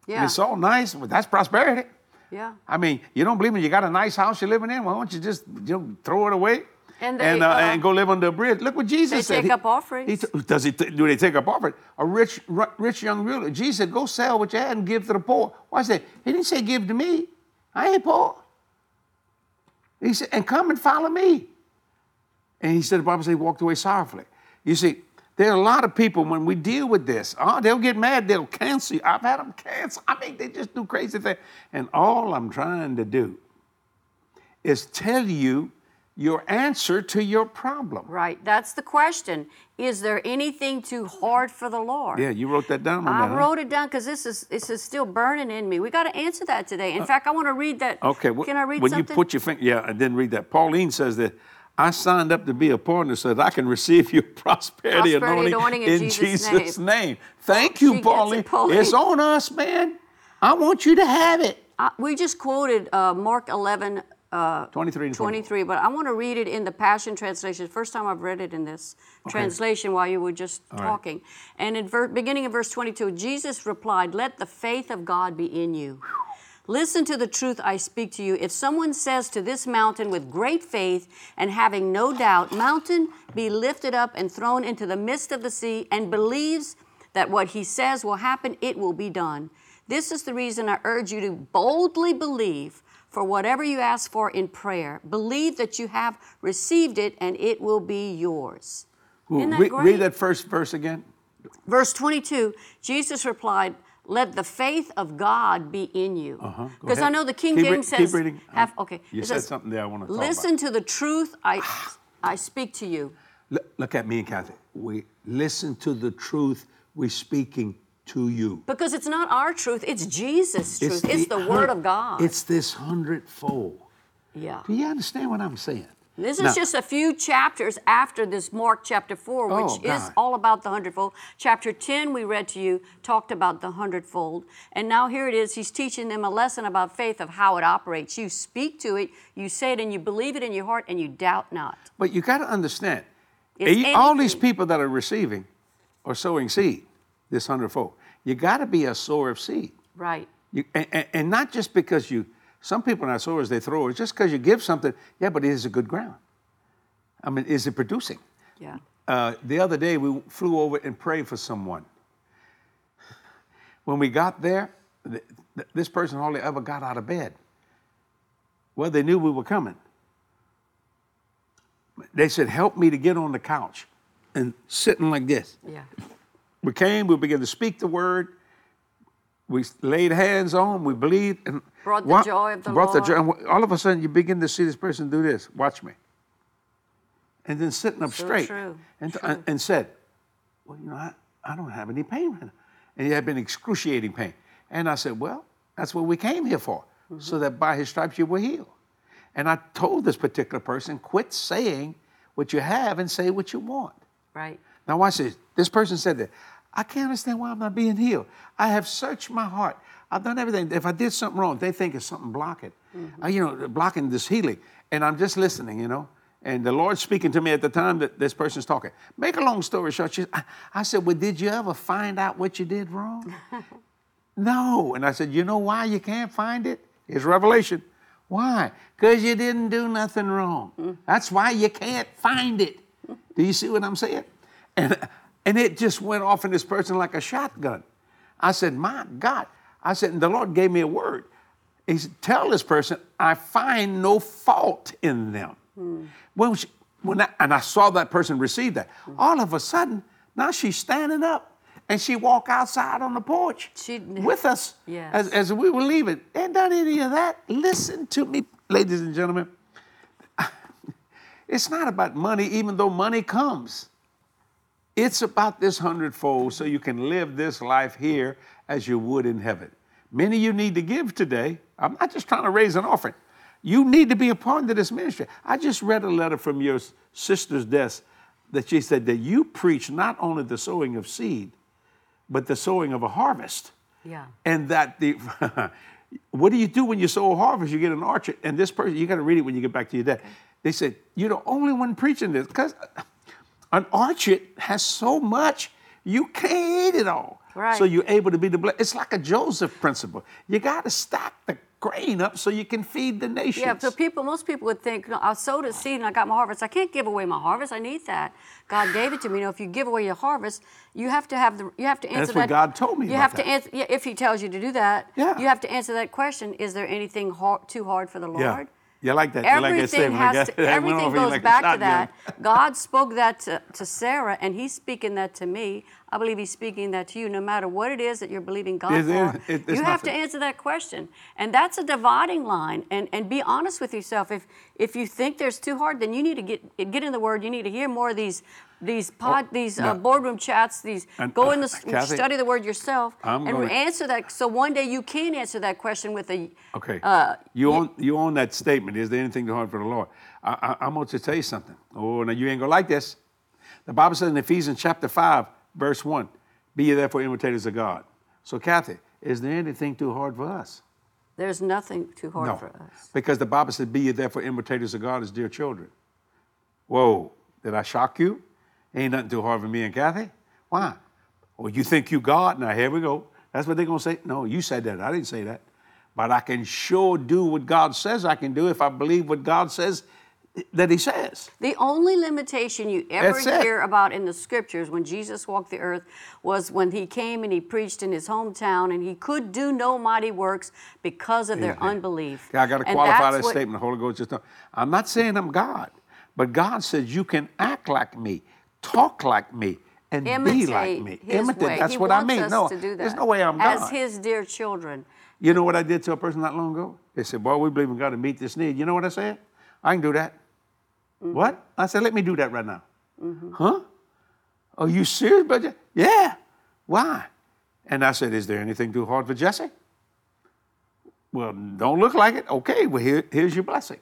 Yeah. And it's all nice. Well, that's prosperity. Yeah. I mean, you don't believe in you got a nice house you're living in? Why don't you just you know, throw it away And they, and, uh, uh, and go live under a bridge? Look what Jesus they said. They take He- up offerings. he t- does he? T- do they take up offering? A rich, ru- rich young ruler. Jesus said, "Go sell what you had and give to the poor." Why say he didn't say give to me? I ain't poor. He said, "And come and follow me." And he said, the Bible says he walked away sorrowfully. You see, there are a lot of people when we deal with this, oh, they'll get mad, they'll cancel you. I've had them cancel. I mean, they just do crazy things. And all I'm trying to do is tell you your answer to your problem. Right. That's the question. Is there anything too hard for the Lord? Yeah, you wrote that down on I that. huh? wrote it down because this is this is still burning in me. We got to answer that today. In fact, I want to read that. Uh, Okay, wh- Can I read when something? you put your finger, yeah, I didn't read that. Pauline says that I signed up to be a partner so that I can receive your prosperity, Prosperity anointing, anointing in in Jesus' Jesus' name. name. Thank you, gets it, Pauline. It's on us, man. I want you to have it. Uh, we just quoted uh, Mark 11, uh, 23 and 24. 23, but I want to read it in the Passion Translation. First time I've read it in this translation while you were just right. talking. And in ver- beginning of verse 22, Jesus replied, Let the faith of God be in you. Listen to the truth I speak to you. If someone says to this mountain with great faith and having no doubt, Mountain, be lifted up and thrown into the midst of the sea, and believes that what he says will happen, it will be done. This is the reason I urge you to boldly believe for whatever you ask for in prayer. Believe that you have received it and it will be yours. That Re- read that first verse again. Verse 22, Jesus replied, Let the faith of God be in you. Uh-huh. Because I know the King Keep re- James keep says, reading. have, Uh, okay. you said says, something there I talk about. Listen to the truth I, I speak to you. Look, look at me and Cathy. We listen to the truth we're speaking to you. Because it's not our truth, it's Jesus' truth. It's, the, hun- Word of God. It's this hundredfold. yeah. Do you understand what I'm saying? This Now- is just a few chapters after this Mark chapter 4, which Oh, is all about the hundredfold. Chapter 10, we read to you, talked about the hundredfold. And now here it is, he's teaching them a lesson about faith of how it operates. You speak to it, you say it, and you believe it in your heart, and you doubt not. But you got to understand, It's all these people that are receiving are sowing seed, this hundredfold. You got to be a sower of seed. Right. You, and- and not just because you, some people are not sowers, they throw it. Just because you give something, yeah, but it is a good ground. I mean, is it producing? Yeah. Uh, the other day, we flew over and prayed for someone. When we got there, th- th- this person hardly ever got out of bed. Well, they knew we were coming. They said, Help me to get on the couch and sitting like this. Yeah. We came, we began to speak the word. We laid hands on, we believed, and Brought the wa- joy of the brought the Lord. joy. and all of a sudden, you begin to see this person do this. Watch me, and then sitting up So straight, true, and, true. and and said, "Well, you know, I, I don't have any pain right now," and he had been excruciating pain. And I said, "Well, that's what we came here for, Mm-hmm. so that by His stripes you were healed." And I told this particular person, "Quit saying what you have and say what you want." Right. Now watch this. This person said that. I can't understand why I'm not being healed. I have searched my heart. I've done everything. If I did something wrong, they think it's something blocking. Uh, you know, blocking this healing. And I'm just listening, you know. And the Lord's speaking to me at the time that this person's talking. Make a long story short, she, I, I said, Well, did you ever find out what you did wrong? no. And I said, You know why you can't find it? It's revelation. Why? Because you didn't do nothing wrong. That's why you can't find it. Do you see what I'm saying? And, and it just went off in this person like a shotgun. I said, My God. I said, and the Lord gave me a word. He said, Tell this person, I find no fault in them. Hmm. When, she, when I, and I saw that person receive that, hmm. all of a sudden, now she's standing up and she walked outside on the porch She- with us Yes. as, as we were leaving. Ain't done any of that. Listen to me, ladies and gentlemen. It's not about money, even though money comes. It's about this hundredfold so you can live this life here as you would in heaven. Many of you need to give today. I'm not just trying to raise an offering. You need to be a part of this ministry. I just read a letter from your sister's desk that she said that you preach not only the sowing of seed, but the sowing of a harvest. Yeah. And that the what do you do when you sow a harvest? You get an orchard, and this person you got to read it when you get back to your dad. They said you're the only one preaching this because an orchard has so much you can't eat it all. Right. So you're able to be the. ble- It's like a Joseph principle. You got to stack the grain up so you can feed the nation. Yeah, so people, most people would think, no, I sowed a seed and I got my harvest. I can't give away my harvest. I need that. God gave it to me. You know, if you give away your harvest, you have to have the, you have to answer That's that. what God told me You have that. to answer. Yeah, if He tells you to do that, Yeah. you have to answer that question. Is there anything hard, too hard for the Lord? yeah. You like that? You like that Everything statement? Has got- to, everything goes like back to that. God spoke that to, to Sarah, and He's speaking that to me. I believe He's speaking that to you. No matter what it is that you're believing God there- for, it- it's you have to answer that question, and that's a dividing line. And and be honest with yourself. If if you think there's too hard, then you need to get get in the Word. You need to hear more of these. These pod, these uh, boardroom chats, these And, go uh, in the Cathy, study the word yourself, I'm and gonna- answer that. So one day you can answer that question with a Okay. Uh, you own you own that statement. Is there anything too hard for the Lord? I, I, I'm going to tell you something. Oh, now you ain't gonna like this. The Bible says in Ephesians chapter five, verse one, "Be ye therefore imitators of God." So, Cathy, is there anything too hard for us? There's nothing too hard no, for us. because the Bible says, "Be ye therefore imitators of God as dear children." Whoa! Did I shock you? Ain't nothing too hard for me and Cathy. Why? Well, you think you God? Now here we go. That's what they're gonna say. No, you said that. I didn't say that. But I can sure do what God says I can do if I believe what God says that He says. The only limitation you ever hear about in the scriptures when Jesus walked the earth was when he came and he preached in his hometown and he could do no mighty works because of their unbelief. Okay, I got to qualify that what- statement. The Holy Ghost just. I'm not saying I'm God, but God says you can act like me, talk like me, and be like me. his Imitate. way. That's he what I mean. no, to do that. there's no way I'm God. As his dear children. You know what I did to a person not long ago? They said, Boy, we believe in God to meet this need. You know what I said? I can do that. Mm-hmm. What? I said, Let me do that right now. Huh? Are you serious, brother? Yeah. Why? And I said, Is there anything too hard for Jesse? Well, don't look like it. Okay, well, here, here's your blessing.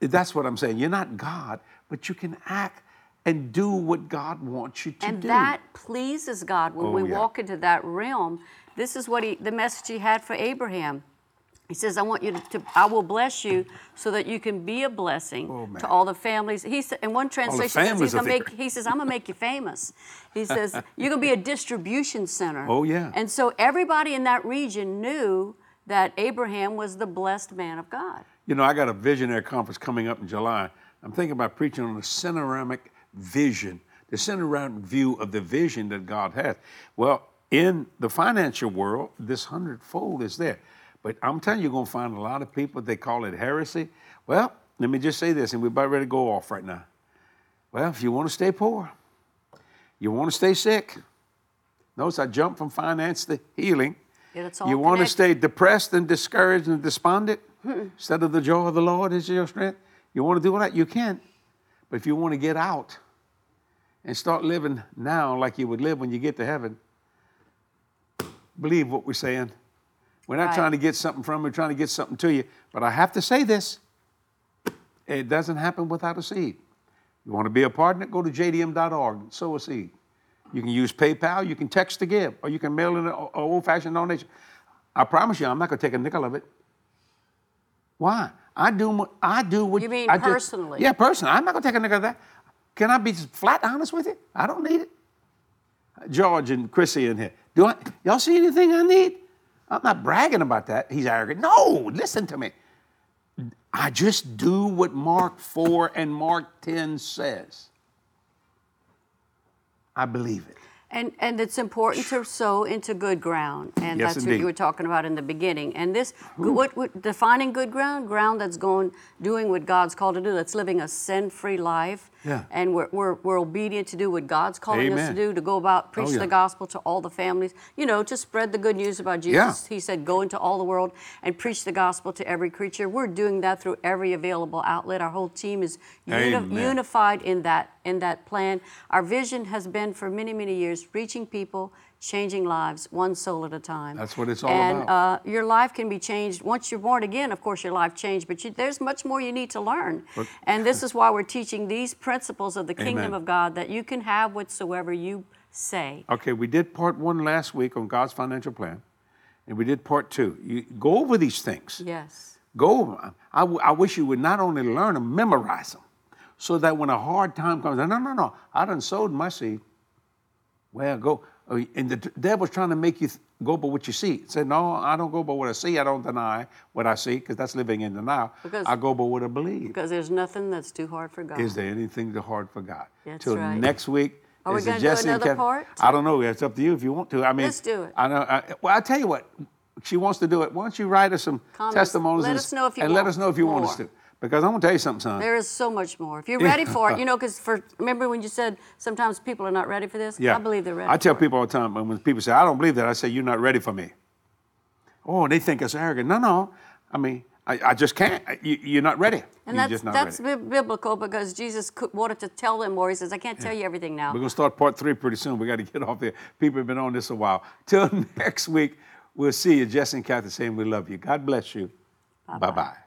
That's what I'm saying. You're not God, but you can act and do what God wants you to And do. And that pleases God when Oh, we yeah. walk into that realm. This is what he, the message he had for Abraham. He says, I want you to, to I will bless you so that you can be a blessing Oh, to all the families. He said, in one translation, says he's gonna make, he says, I'm going to make you famous. He says, you're going to be a distribution center. Oh, yeah. And so everybody in that region knew that Abraham was the blessed man of God. You know, I got a visionary conference coming up in July. I'm thinking about preaching on the panoramic vision, the panoramic view of the vision that God has. Well, in the financial world, this hundredfold is there. But I'm telling you, you're going to find a lot of people, they call it heresy. Well, let me just say this, and we're about ready to go off right now. Well, if you want to stay poor, you want to stay sick. Notice I jumped from finance to healing. Yeah, you want to stay depressed and discouraged and despondent instead of the joy of the Lord is your strength. You want to do that? You can. But if you want to get out and start living now like you would live when you get to heaven, believe what we're saying. We're not Right. trying to get something from you, we're trying to get something to you. But I have to say this it doesn't happen without a seed. You want to be a partner? Go to jdm.org, sow a seed. You can use PayPal, you can text to give, or you can mail in an old fashioned donation. I promise you, I'm not going to take a nickel of it. Why? I do. what- I do what You mean I personally? yeah, personally. I'm not going to take a nickel of that. Can I be flat honest with you? I don't need it. George and Chrissy in here. Do I, y'all see anything I need? I'm not bragging about that. He's arrogant. No, listen to me. I just do what Mark 4 and Mark 10 says. I believe it. And, and it's important to sow into good ground, and Yes, that's what you were talking about in the beginning. And this, what, what defining good ground, ground that's going, doing what God's called to do, that's living a sin-free life, Yeah. and we're, we're, we're obedient to do what God's calling us to do, to go about preach Oh, yeah. the gospel to all the families, you know, to spread the good news about Jesus. He said, "Go into all the world and preach the gospel to every creature." We're doing that through every available outlet. Our whole team is uni- unified in that in that plan. Our vision has been for many many years reaching people, changing lives, one soul at a time. That's what it's all and, about. uh, your life can be changed once you're born again. Of course, your life changed, but you, there's much more you need to learn. But- and this is why we're teaching these principles of the kingdom of God that you can have whatsoever you say. Okay, we did part one last week on God's financial plan, and we did part two. You go over these things. Yes. Go over 'em. I, w- I wish you would not only learn them, memorize them, so that when a hard time comes, no, no, no, I done sowed my seed. Well, go. Uh, And the devil's trying to make you th- go by what you see. Say, no, I don't go by what I see. I don't deny what I see, because that's living in denial. Because- I go by what I believe. Because there's nothing that's too hard for God. Is there anything too hard for God? That's Till right. next week. Are we is it gonna do another part? I don't know. It's up to you if you want to. I mean, Let's do it. I know. I, well, I tell you what. She wants to do it. Why don't you write us some Comments. testimonies Let and, us know if you and let want us know if you want us to. Because I'm gonna tell you something, son. There is so much more. If you're ready for it, you know, because for remember when you said sometimes people are not ready for this? yeah, I believe they're ready. I tell people all the time when when people say I don't believe that, I say you're not ready for me. Oh, they think it's arrogant. No, no. I mean, I, I just can't. You, you're not ready. And you're that's just not that's ready. bi- biblical because Jesus could, wanted to tell them more. He says, "I can't tell you everything now." We're going to start part three pretty soon. We got to get off there. People have been on this a while. Till next week, we'll see you. Jesse and Cathy saying we love you. God bless you. Bye bye.